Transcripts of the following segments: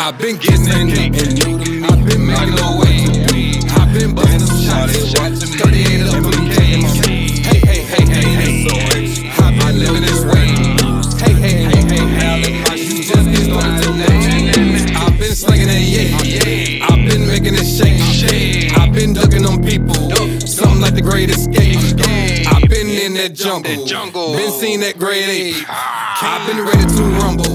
I've been getting it, new. I've been making a way. I've been busting some shots, watching 38 up in the cage. Hey, hey, hey, hey, hey. I've been living this way. Hey, hey, hey, hey, hey. You just get started today. I've been slinging that yeah. I've been making it shake. I've been ducking on people. Something like the great escape. I've been in that jungle. Been seen that great ape. I've been ready to rumble.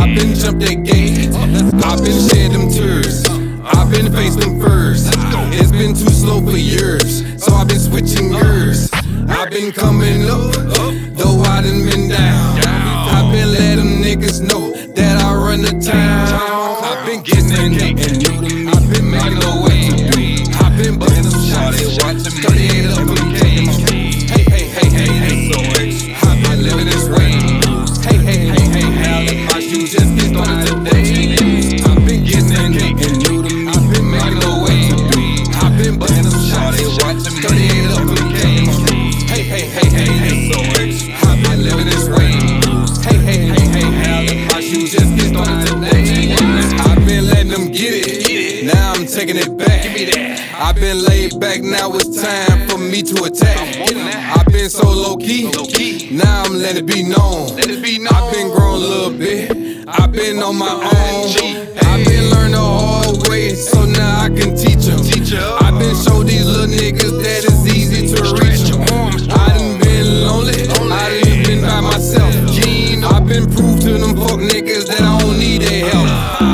I've been jumped that gate. I've been shed them tears. I've been faced them first. It's been too slow for years. So I've been switching gears. I've been coming up, though I done been down. I've been letting niggas know that I run the town. I've been getting it, and new to me. I've been making a way. I've been busting some shots, watching 38 up in the cage. Hey, hey, hey, hey, hey. I've been living this way. Hey, hey, hey, hey, hey. You just get started today. I've been laid back, now it's time for me to attack. I've been so low key, now I'm letting it be known. I've been grown a little bit, I've been on my own. I've been learning the hard way, so now I can teach them. I've been show these little niggas that it's easy to reach them. I done been lonely, I done been by myself. I've been proved to them fuck niggas that I don't need their help.